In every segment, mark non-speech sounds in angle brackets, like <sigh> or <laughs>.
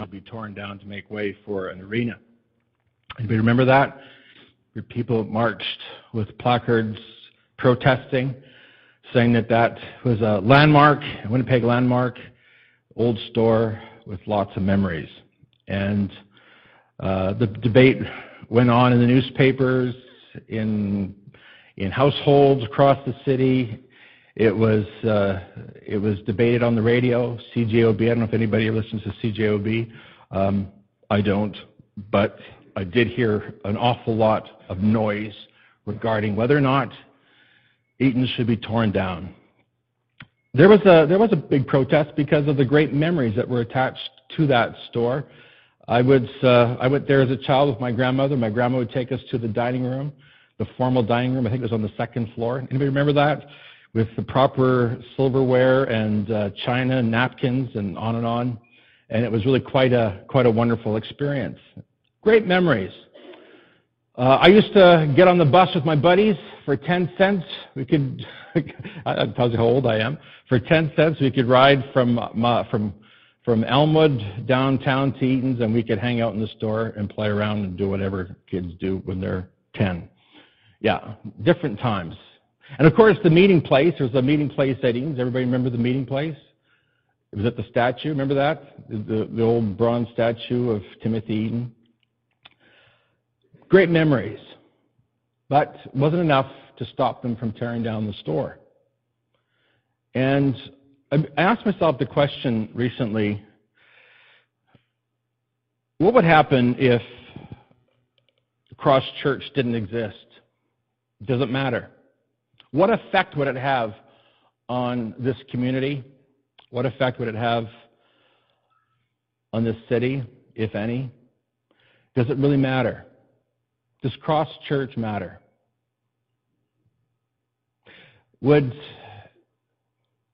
would be torn down to make way for an arena. Anybody remember that? People marched with placards protesting, saying that that was a landmark, a Winnipeg landmark, old store with lots of memories. And uh, the debate went on in the newspapers, in in households across the city. It was uh, it was debated on the radio, CJOB. I don't know if anybody listens to CJOB. Um, I don't, but I did hear an awful lot of noise regarding whether or not Eaton should be torn down. There was a there was a big protest because of the great memories that were attached to that store. I would uh, I went there as a child with my grandmother. My grandma would take us to the dining room, the formal dining room. I think it was on the second floor. Anybody remember that? With the proper silverware and uh, china napkins and on and on. And it was really quite a quite a wonderful experience. Great memories. Uh, I used to get on the bus with my buddies for 10 cents. We could, <laughs> that tells you how old I am. For 10 cents, we could ride from, uh, from, from Elmwood downtown to Eaton's and we could hang out in the store and play around and do whatever kids do when they're 10. Yeah, different times. And of course, the meeting place, there was a meeting place at Eaton's. Everybody remember the meeting place? It was at the statue. Remember that? The, the old bronze statue of Timothy Eaton. Great memories, but wasn't enough to stop them from tearing down the store. And I asked myself the question recently what would happen if Cross Church didn't exist? Does it matter? What effect would it have on this community? What effect would it have on this city, if any? Does it really matter? Does cross church matter? Would,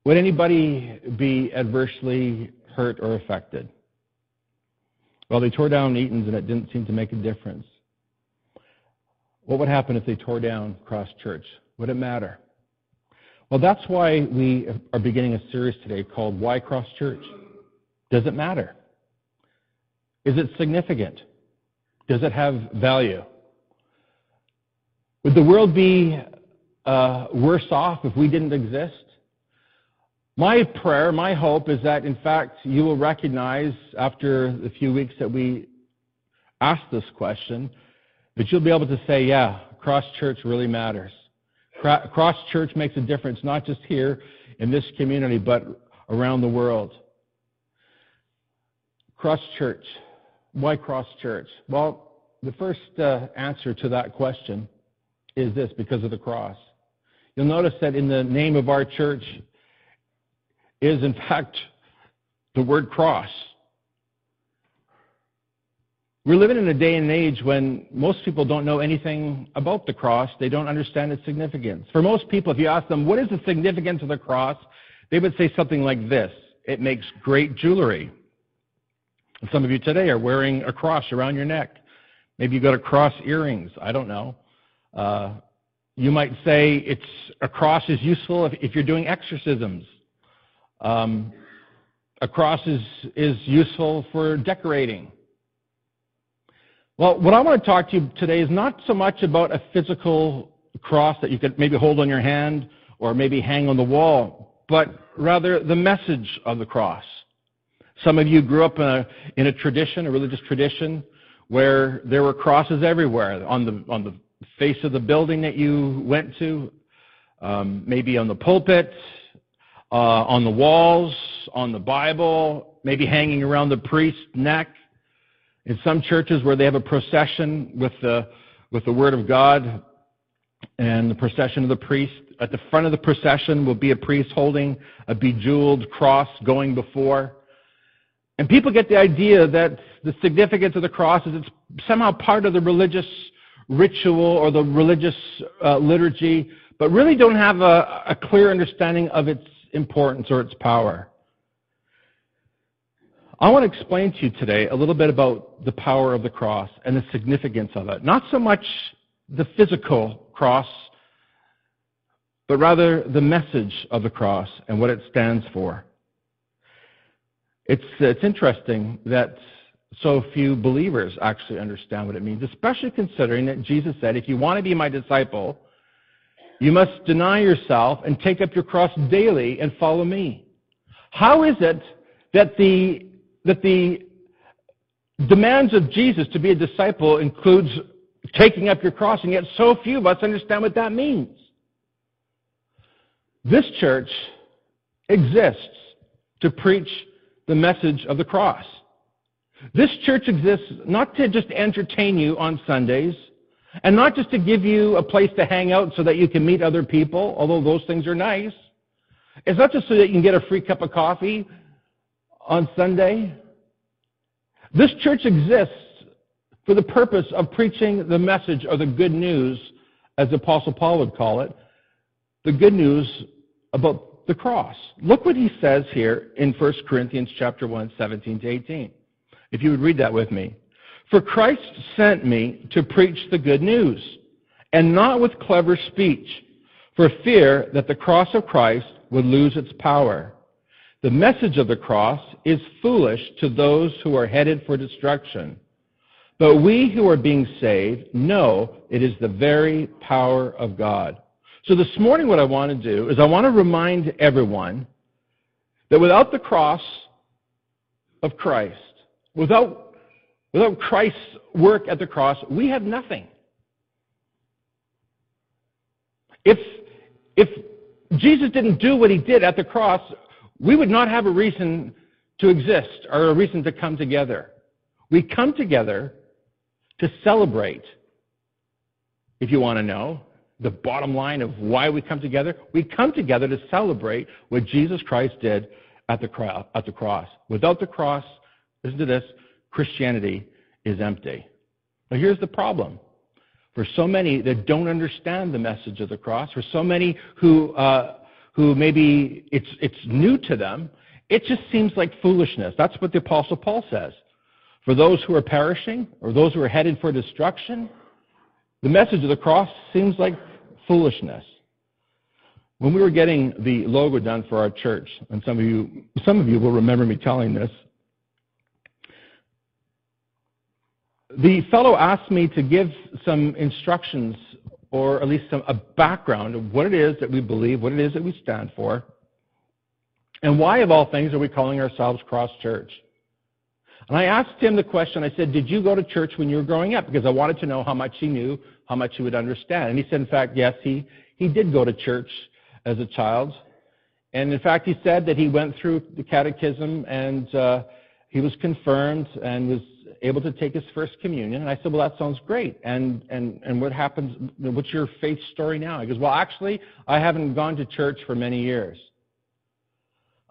would anybody be adversely hurt or affected? Well, they tore down Eaton's and it didn't seem to make a difference. What would happen if they tore down Cross Church? Would it matter? Well, that's why we are beginning a series today called Why Cross Church? Does it matter? Is it significant? Does it have value? Would the world be uh, worse off if we didn't exist? My prayer, my hope is that, in fact, you will recognize after the few weeks that we ask this question, that you'll be able to say, yeah, Cross Church really matters. Cross Church makes a difference, not just here in this community, but around the world. Cross Church. Why Cross Church? Well, the first uh, answer to that question is this because of the cross. You'll notice that in the name of our church is, in fact, the word cross. We're living in a day and age when most people don't know anything about the cross. They don't understand its significance. For most people, if you ask them, what is the significance of the cross? They would say something like this It makes great jewelry. And some of you today are wearing a cross around your neck. Maybe you've got a cross earrings. I don't know. Uh, you might say it's a cross is useful if, if you're doing exorcisms. Um, a cross is, is useful for decorating. Well, what I want to talk to you today is not so much about a physical cross that you could maybe hold on your hand or maybe hang on the wall, but rather the message of the cross. Some of you grew up in a, in a tradition, a religious tradition, where there were crosses everywhere on the, on the face of the building that you went to, um, maybe on the pulpit, uh, on the walls, on the Bible, maybe hanging around the priest's neck. In some churches where they have a procession with the, with the Word of God and the procession of the priest, at the front of the procession will be a priest holding a bejeweled cross going before. And people get the idea that the significance of the cross is it's somehow part of the religious ritual or the religious uh, liturgy, but really don't have a, a clear understanding of its importance or its power. I want to explain to you today a little bit about the power of the cross and the significance of it. Not so much the physical cross, but rather the message of the cross and what it stands for. It's, it's interesting that so few believers actually understand what it means, especially considering that Jesus said, if you want to be my disciple, you must deny yourself and take up your cross daily and follow me. How is it that the, that the demands of Jesus to be a disciple includes taking up your cross, and yet so few of us understand what that means? This church exists to preach the message of the cross. This church exists not to just entertain you on Sundays, and not just to give you a place to hang out so that you can meet other people, although those things are nice. It's not just so that you can get a free cup of coffee on Sunday. This church exists for the purpose of preaching the message or the good news, as Apostle Paul would call it, the good news about the cross. Look what he says here in 1 Corinthians chapter 1, 17 to 18. If you would read that with me. For Christ sent me to preach the good news, and not with clever speech, for fear that the cross of Christ would lose its power. The message of the cross is foolish to those who are headed for destruction. But we who are being saved know it is the very power of God. So this morning what I want to do is I want to remind everyone that without the cross of Christ, without, without Christ's work at the cross, we have nothing. If, if Jesus didn't do what he did at the cross, we would not have a reason to exist or a reason to come together. We come together to celebrate, if you want to know, the bottom line of why we come together. We come together to celebrate what Jesus Christ did at the, cross, at the cross. Without the cross, listen to this, Christianity is empty. But here's the problem. For so many that don't understand the message of the cross, for so many who, uh, who maybe it's, it's new to them, it just seems like foolishness. That's what the Apostle Paul says. For those who are perishing or those who are headed for destruction, the message of the cross seems like foolishness. When we were getting the logo done for our church, and some of you, some of you will remember me telling this, the fellow asked me to give some instructions or at least some, a background of what it is that we believe, what it is that we stand for, and why, of all things, are we calling ourselves Cross Church? And I asked him the question, I said, Did you go to church when you were growing up? Because I wanted to know how much he knew, how much he would understand. And he said, In fact, yes, he, he did go to church as a child. And in fact, he said that he went through the catechism and uh, he was confirmed and was able to take his first communion. And I said, Well, that sounds great. And, and, and what happens? What's your faith story now? He goes, Well, actually, I haven't gone to church for many years.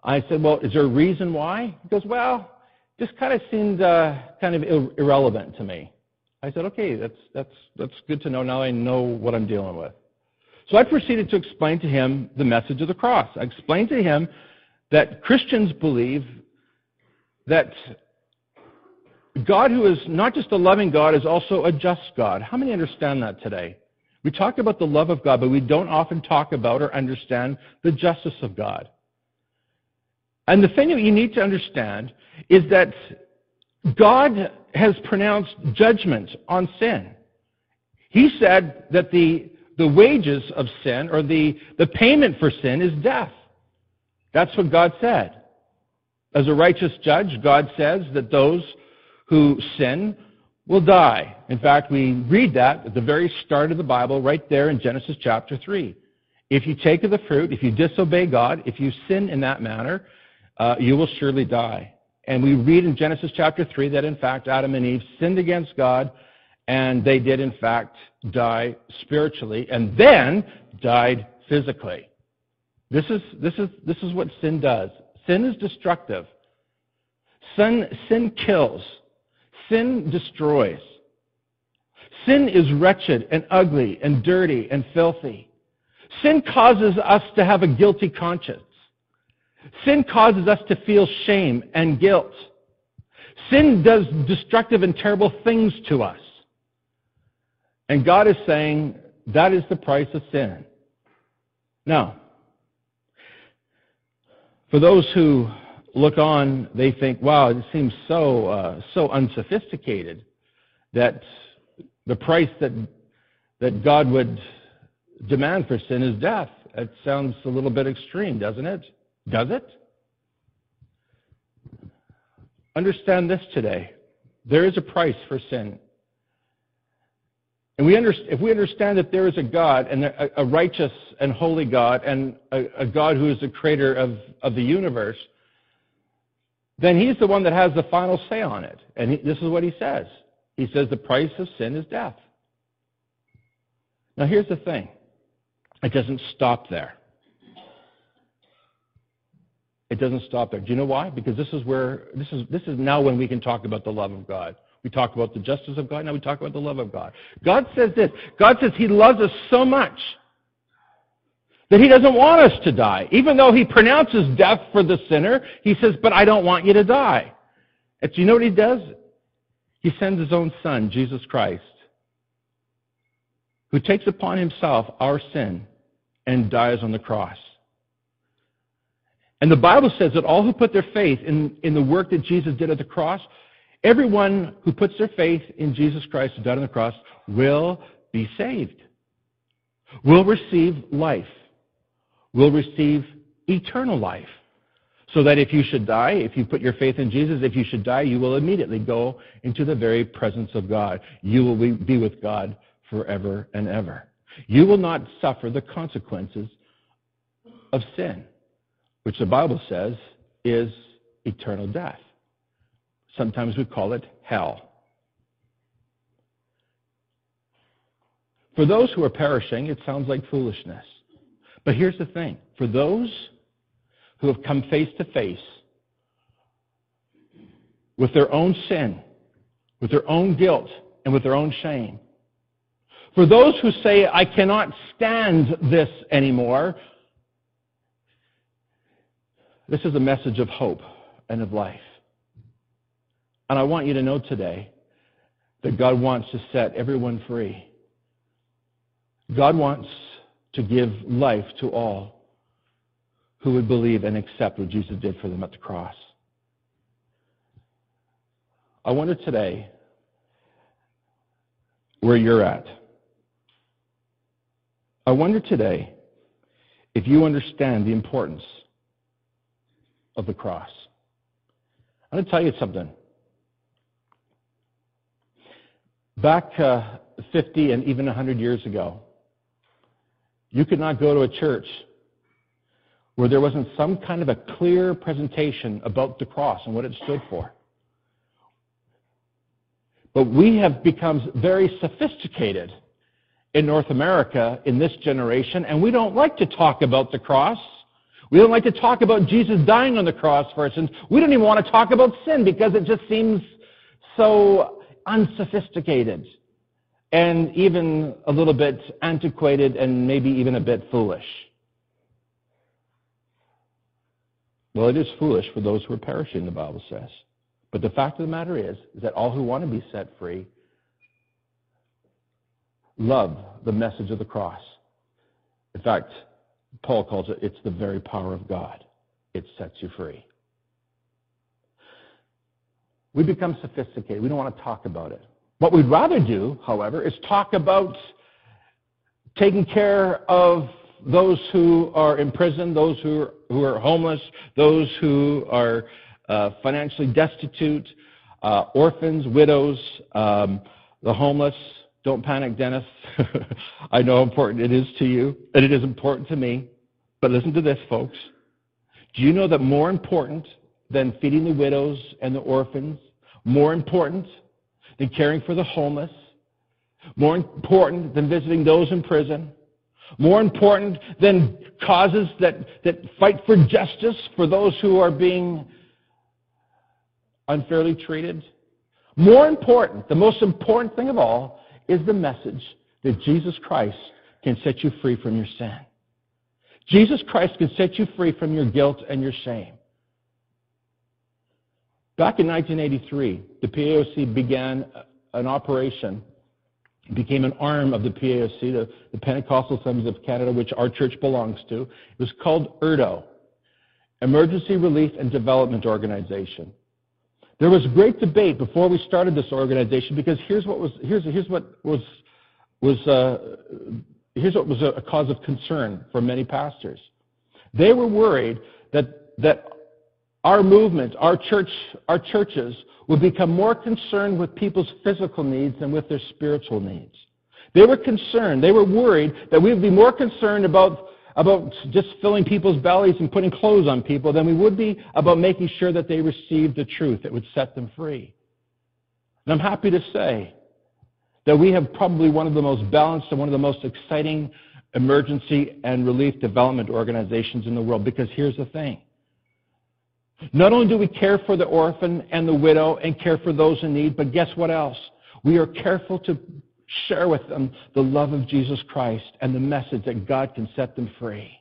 I said, Well, is there a reason why? He goes, Well, just kind of seemed uh, kind of ir- irrelevant to me. I said, Okay, that's, that's, that's good to know. Now I know what I'm dealing with. So I proceeded to explain to him the message of the cross. I explained to him that Christians believe that God, who is not just a loving God, is also a just God. How many understand that today? We talk about the love of God, but we don't often talk about or understand the justice of God. And the thing that you need to understand is that God has pronounced judgment on sin. He said that the, the wages of sin, or the, the payment for sin, is death. That's what God said. As a righteous judge, God says that those who sin will die. In fact, we read that at the very start of the Bible, right there in Genesis chapter 3. If you take of the fruit, if you disobey God, if you sin in that manner, uh, you will surely die. And we read in Genesis chapter 3 that, in fact, Adam and Eve sinned against God, and they did, in fact, die spiritually, and then died physically. This is, this is, this is what sin does. Sin is destructive. Sin, sin kills. Sin destroys. Sin is wretched and ugly and dirty and filthy. Sin causes us to have a guilty conscience. Sin causes us to feel shame and guilt. Sin does destructive and terrible things to us. And God is saying that is the price of sin. Now, for those who look on, they think, wow, it seems so, uh, so unsophisticated that the price that, that God would demand for sin is death. It sounds a little bit extreme, doesn't it? Does it? Understand this today. There is a price for sin. And we if we understand that there is a God, and a, a righteous and holy God, and a, a, God who is the creator of, of the universe, then He's the one that has the final say on it. And he, this is what He says He says the price of sin is death. Now, here's the thing it doesn't stop there. It doesn't stop there. Do you know why? Because this is where this is this is now when we can talk about the love of God. We talk about the justice of God, now we talk about the love of God. God says this. God says he loves us so much that he doesn't want us to die. Even though he pronounces death for the sinner, he says, "But I don't want you to die." And you know what he does? He sends his own son, Jesus Christ, who takes upon himself our sin and dies on the cross. And the Bible says that all who put their faith in, in the work that Jesus did at the cross, everyone who puts their faith in Jesus Christ who died on the cross will be saved, will receive life, will receive eternal life. So that if you should die, if you put your faith in Jesus, if you should die, you will immediately go into the very presence of God. You will be with God forever and ever. You will not suffer the consequences of sin which the Bible says is eternal death. Sometimes we call it hell. For those who are perishing, it sounds like foolishness. But here's the thing for those who have come face to face with their own sin, with their own guilt, and with their own shame, for those who say, I cannot stand this anymore, this is a message of hope and of life. And I want you to know today that God wants to set everyone free. God wants to give life to all who would believe and accept what Jesus did for them at the cross. I wonder today where you're at. I wonder today if you understand the importance of the cross. I'm going to tell you something. Back uh, 50 and even 100 years ago, you could not go to a church where there wasn't some kind of a clear presentation about the cross and what it stood for. But we have become very sophisticated in North America in this generation, and we don't like to talk about the cross. We don't like to talk about Jesus dying on the cross for our sins. We don't even want to talk about sin because it just seems so unsophisticated and even a little bit antiquated and maybe even a bit foolish. Well, it is foolish for those who are perishing, the Bible says. But the fact of the matter is, is that all who want to be set free love the message of the cross. In fact, Paul calls it, it's the very power of God. It sets you free. We become sophisticated. We don't want to talk about it. What we'd rather do, however, is talk about taking care of those who are in prison, those who are, who are homeless, those who are uh, financially destitute, uh, orphans, widows, um, the homeless, don't panic, Dennis. <laughs> I know how important it is to you, and it is important to me. But listen to this, folks. Do you know that more important than feeding the widows and the orphans, more important than caring for the homeless, more important than visiting those in prison, more important than causes that, that fight for justice for those who are being unfairly treated, more important, the most important thing of all, is the message that Jesus Christ can set you free from your sin. Jesus Christ can set you free from your guilt and your shame. Back in 1983, the PAOC began an operation, became an arm of the PAOC, the, the Pentecostal Assemblies of Canada, which our church belongs to. It was called ERDO. Emergency Relief and Development Organization. There was great debate before we started this organization because here's what was here's here's what was was uh, here's what was a, a cause of concern for many pastors. They were worried that that our movement, our church, our churches would become more concerned with people's physical needs than with their spiritual needs. They were concerned, they were worried that we would be more concerned about, about just filling people's bellies and putting clothes on people than we would be about making sure that they received the truth that would set them free. And I'm happy to say that we have probably one of the most balanced and one of the most exciting emergency and relief development organizations in the world because here's the thing. Not only do we care for the orphan and the widow and care for those in need, but guess what else? We are careful to share with them the love of Jesus Christ and the message that God can set them free.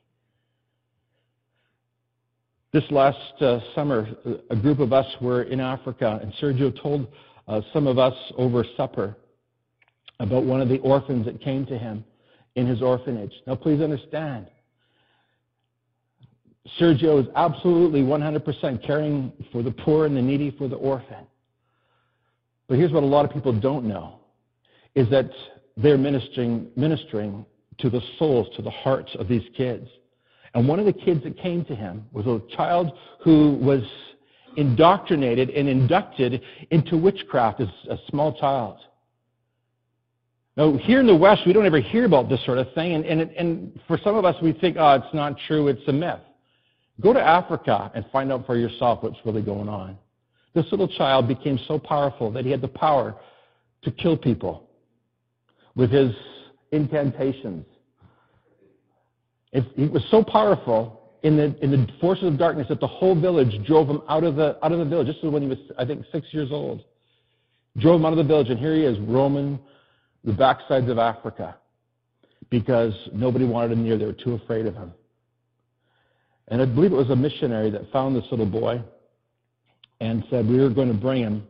This last uh, summer, a group of us were in Africa, and Sergio told uh, some of us over supper about one of the orphans that came to him in his orphanage. Now, please understand, Sergio is absolutely 100% caring for the poor and the needy, for the orphan. But here's what a lot of people don't know is that they're ministering, ministering to the souls, to the hearts of these kids. And one of the kids that came to him was a child who was indoctrinated and inducted into witchcraft as a small child. Now, here in the West, we don't ever hear about this sort of thing, and, and, and for some of us, we think, oh, it's not true, it's a myth. Go to Africa and find out for yourself what's really going on. This little child became so powerful that he had the power to kill people with his incantations. He was so powerful in the, in the forces of darkness that the whole village drove him out of the, out of the village. This was when he was, I think, six years old. Drove him out of the village, and here he is roaming the backsides of Africa because nobody wanted him near. They were too afraid of him. And I believe it was a missionary that found this little boy and said, We are going to bring him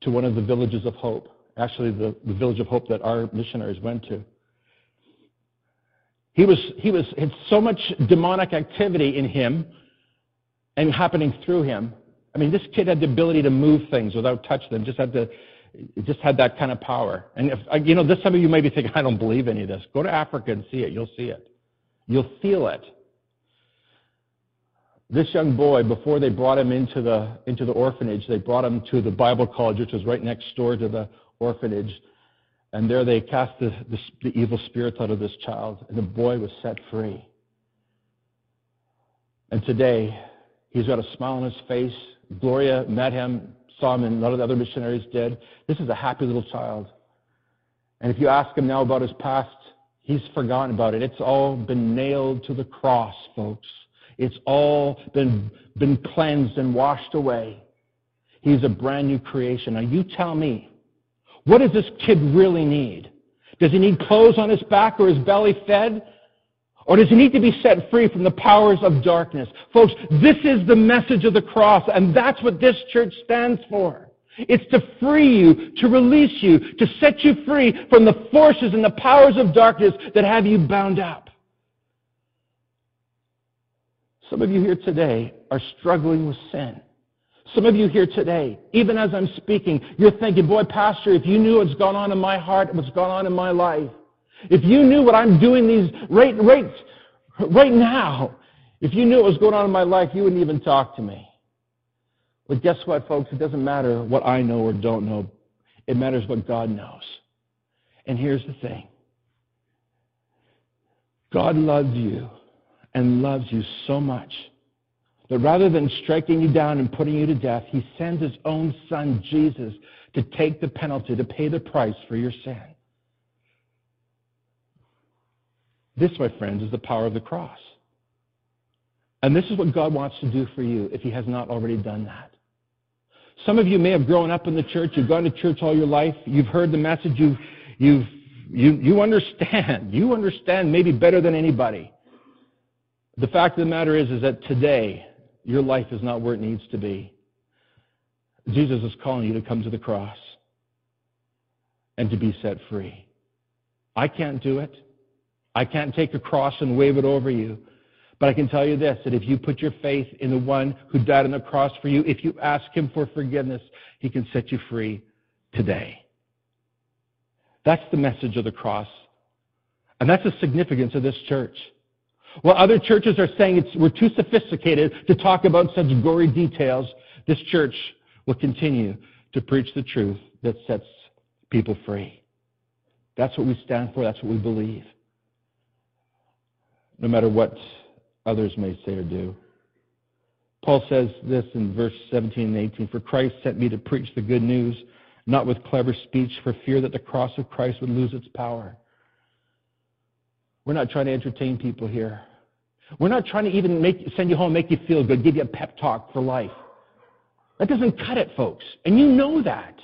to one of the villages of hope actually the, the village of hope that our missionaries went to. He was, he was, had so much demonic activity in him and happening through him. I mean, this kid had the ability to move things without touching them, just had to, just had that kind of power. And if, uh, you know, this some of you may be thinking, I don't believe any of this. Go to Africa and see it. You'll see it. You'll feel it. This young boy, before they brought him into the, into the orphanage, they brought him to the Bible college, which was right next door to the orphanage. And there they cast the, the, the evil spirits out of this child, and the boy was set free. And today, he's got a smile on his face. Gloria met him, saw him, and lot of the other missionaries did. This is a happy little child. And if you ask him now about his past, he's forgotten about it. It's all been nailed to the cross, folks. It's all been, been cleansed and washed away. He's a brand new creation. Now, you tell me, what does this kid really need? Does he need clothes on his back or his belly fed? Or does he need to be set free from the powers of darkness? Folks, this is the message of the cross, and that's what this church stands for. It's to free you, to release you, to set you free from the forces and the powers of darkness that have you bound up. Some of you here today are struggling with sin. Some of you here today, even as I'm speaking, you're thinking, boy, Pastor, if you knew what's gone on in my heart, what's gone on in my life, if you knew what I'm doing these right, right, right now, if you knew what was going on in my life, you wouldn't even talk to me. But guess what, folks? It doesn't matter what I know or don't know. It matters what God knows. And here's the thing. God loves you and loves you so much that rather than striking you down and putting you to death, he sends his own son, Jesus, to take the penalty, to pay the price for your sin. This, my friends, is the power of the cross. And this is what God wants to do for you if he has not already done that. Some of you may have grown up in the church, you've gone to church all your life, you've heard the message, you've, you've, you, you understand. You understand maybe better than anybody. The fact of the matter is, is that today, your life is not where it needs to be. Jesus is calling you to come to the cross and to be set free. I can't do it. I can't take a cross and wave it over you. But I can tell you this, that if you put your faith in the one who died on the cross for you, if you ask him for forgiveness, he can set you free today. That's the message of the cross. And that's the significance of this church. While other churches are saying we're too sophisticated to talk about such gory details, this church will continue to preach the truth that sets people free. That's what we stand for. That's what we believe. No matter what others may say or do. Paul says this in verse 17 and 18 For Christ sent me to preach the good news, not with clever speech, for fear that the cross of Christ would lose its power. We're not trying to entertain people here. We're not trying to even make, send you home, make you feel good, give you a pep talk for life. That doesn't cut it, folks. And you know that.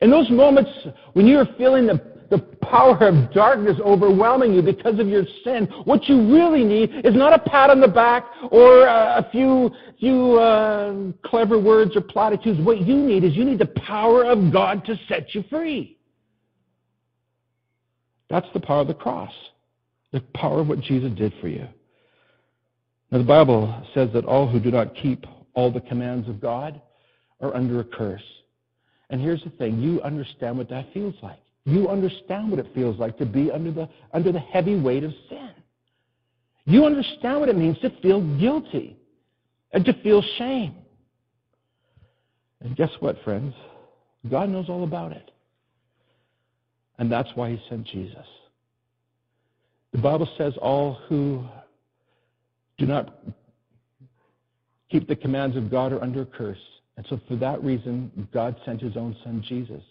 In those moments when you're feeling the, the power of darkness overwhelming you because of your sin, what you really need is not a pat on the back or a, a few, few uh, clever words or platitudes. What you need is you need the power of God to set you free. That's the power of the cross, the power of what Jesus did for you. Now, the Bible says that all who do not keep all the commands of God are under a curse. And here's the thing you understand what that feels like. You understand what it feels like to be under the, under the heavy weight of sin. You understand what it means to feel guilty and to feel shame. And guess what, friends? God knows all about it. And that's why he sent Jesus. The Bible says all who do not keep the commands of God are under a curse. And so for that reason, God sent his own son, Jesus.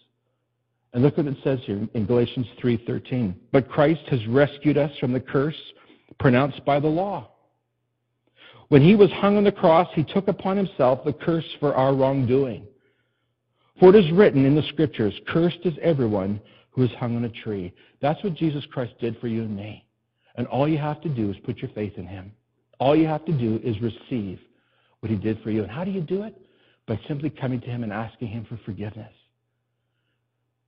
And look what it says here in Galatians 3:13. But Christ has rescued us from the curse pronounced by the law. When he was hung on the cross, he took upon himself the curse for our wrongdoing. For it is written in the scriptures, cursed is everyone who is hung on a tree. That's what Jesus Christ did for you and me. And all you have to do is put your faith in him. All you have to do is receive what he did for you. And how do you do it? By simply coming to him and asking him for forgiveness.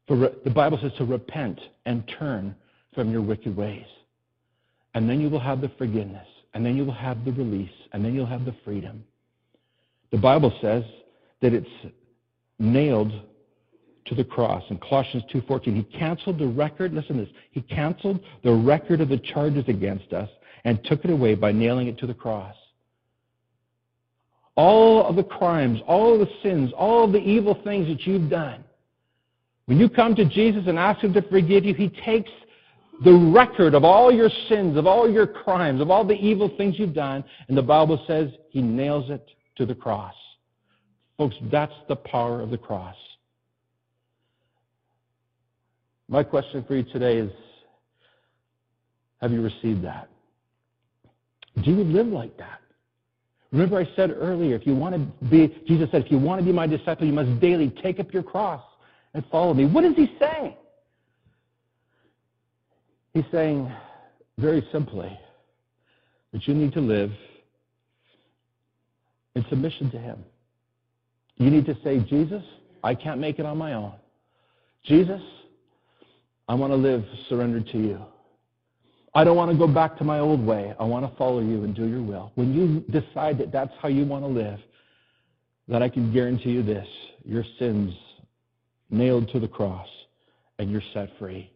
For re- the Bible says to repent and turn from your wicked ways. And then you will have the forgiveness. And then you will have the release. And then you'll have the freedom. The Bible says that it's nailed to the cross. In Colossians 2:14, he canceled the record, listen to this. He canceled the record of the charges against us and took it away by nailing it to the cross. All of the crimes, all of the sins, all of the evil things that you've done. When you come to Jesus and ask him to forgive you, he takes the record of all your sins, of all your crimes, of all the evil things you've done, and the Bible says he nails it to the cross. Folks, that's the power of the cross. My question for you today is Have you received that? Do you live like that? Remember, I said earlier, if you want to be, Jesus said, if you want to be my disciple, you must daily take up your cross and follow me. What is he saying? He's saying, very simply, that you need to live in submission to him. You need to say, Jesus, I can't make it on my own. Jesus, I want to live surrendered to you. I don't want to go back to my old way. I want to follow you and do your will. When you decide that that's how you want to live, then I can guarantee you this your sins nailed to the cross and you're set free.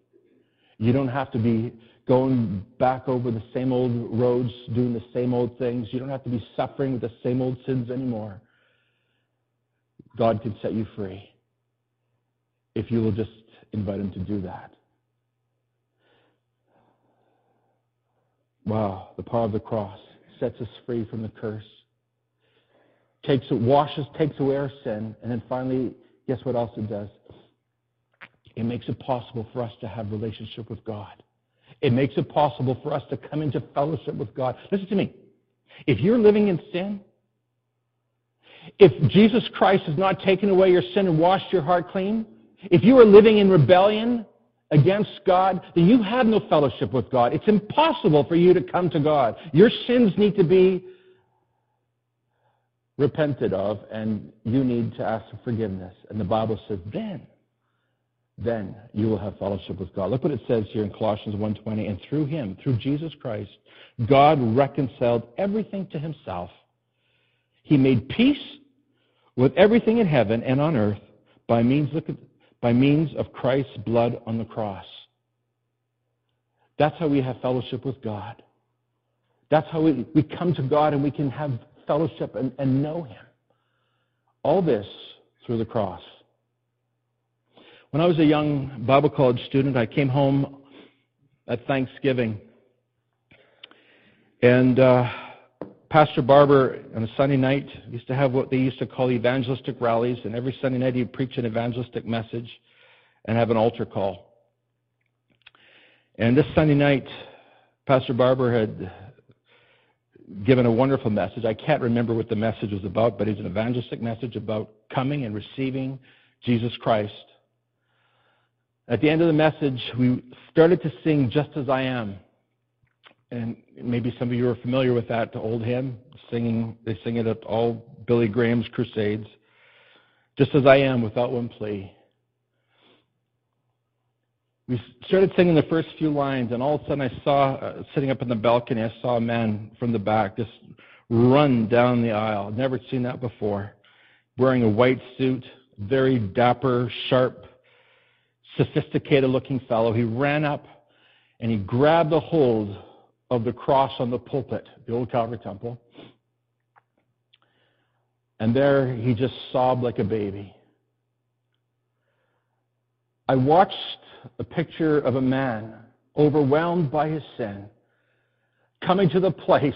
You don't have to be going back over the same old roads, doing the same old things. You don't have to be suffering with the same old sins anymore. God can set you free if you will just invite Him to do that. Wow, the power of the cross sets us free from the curse. Takes washes, takes away our sin, and then finally, guess what else it does? It makes it possible for us to have relationship with God. It makes it possible for us to come into fellowship with God. Listen to me. If you're living in sin, if Jesus Christ has not taken away your sin and washed your heart clean, if you are living in rebellion against God, then you have no fellowship with God. It's impossible for you to come to God. Your sins need to be repented of, and you need to ask for forgiveness. And the Bible says, then, then you will have fellowship with God. Look what it says here in Colossians 1:20, and through him, through Jesus Christ, God reconciled everything to himself. He made peace with everything in heaven and on earth by means, look at, by means of Christ's blood on the cross. That's how we have fellowship with God. That's how we, we come to God and we can have fellowship and, and know Him. All this through the cross. When I was a young Bible college student, I came home at Thanksgiving. And uh, Pastor Barber on a Sunday night used to have what they used to call evangelistic rallies, and every Sunday night he'd preach an evangelistic message and have an altar call. And this Sunday night, Pastor Barber had given a wonderful message. I can't remember what the message was about, but it's an evangelistic message about coming and receiving Jesus Christ. At the end of the message, we started to sing Just As I Am and maybe some of you are familiar with that old hymn, singing. They sing it at all Billy Graham's crusades. Just as I am, without one plea. We started singing the first few lines, and all of a sudden, I saw uh, sitting up in the balcony. I saw a man from the back just run down the aisle. Never seen that before. Wearing a white suit, very dapper, sharp, sophisticated-looking fellow. He ran up and he grabbed a hold of the cross on the pulpit, the old Calvary Temple. And there he just sobbed like a baby. I watched a picture of a man overwhelmed by his sin coming to the place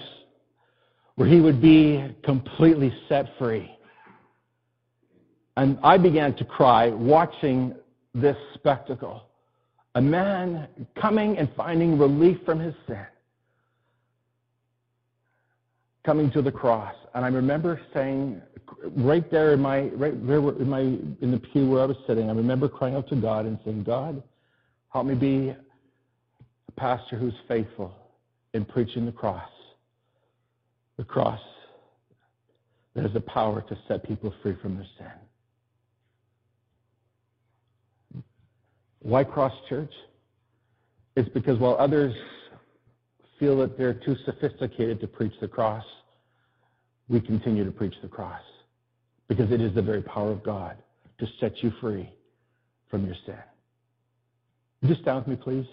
where he would be completely set free. And I began to cry watching this spectacle. A man coming and finding relief from his sin coming to the cross. And I remember saying, right there in my right there in my in the pew where I was sitting, I remember crying out to God and saying, God, help me be a pastor who's faithful in preaching the cross. The cross that has the power to set people free from their sin. Why Cross Church? It's because while others feel that they're too sophisticated to preach the cross, we continue to preach the cross because it is the very power of God to set you free from your sin. Just stand with me, please.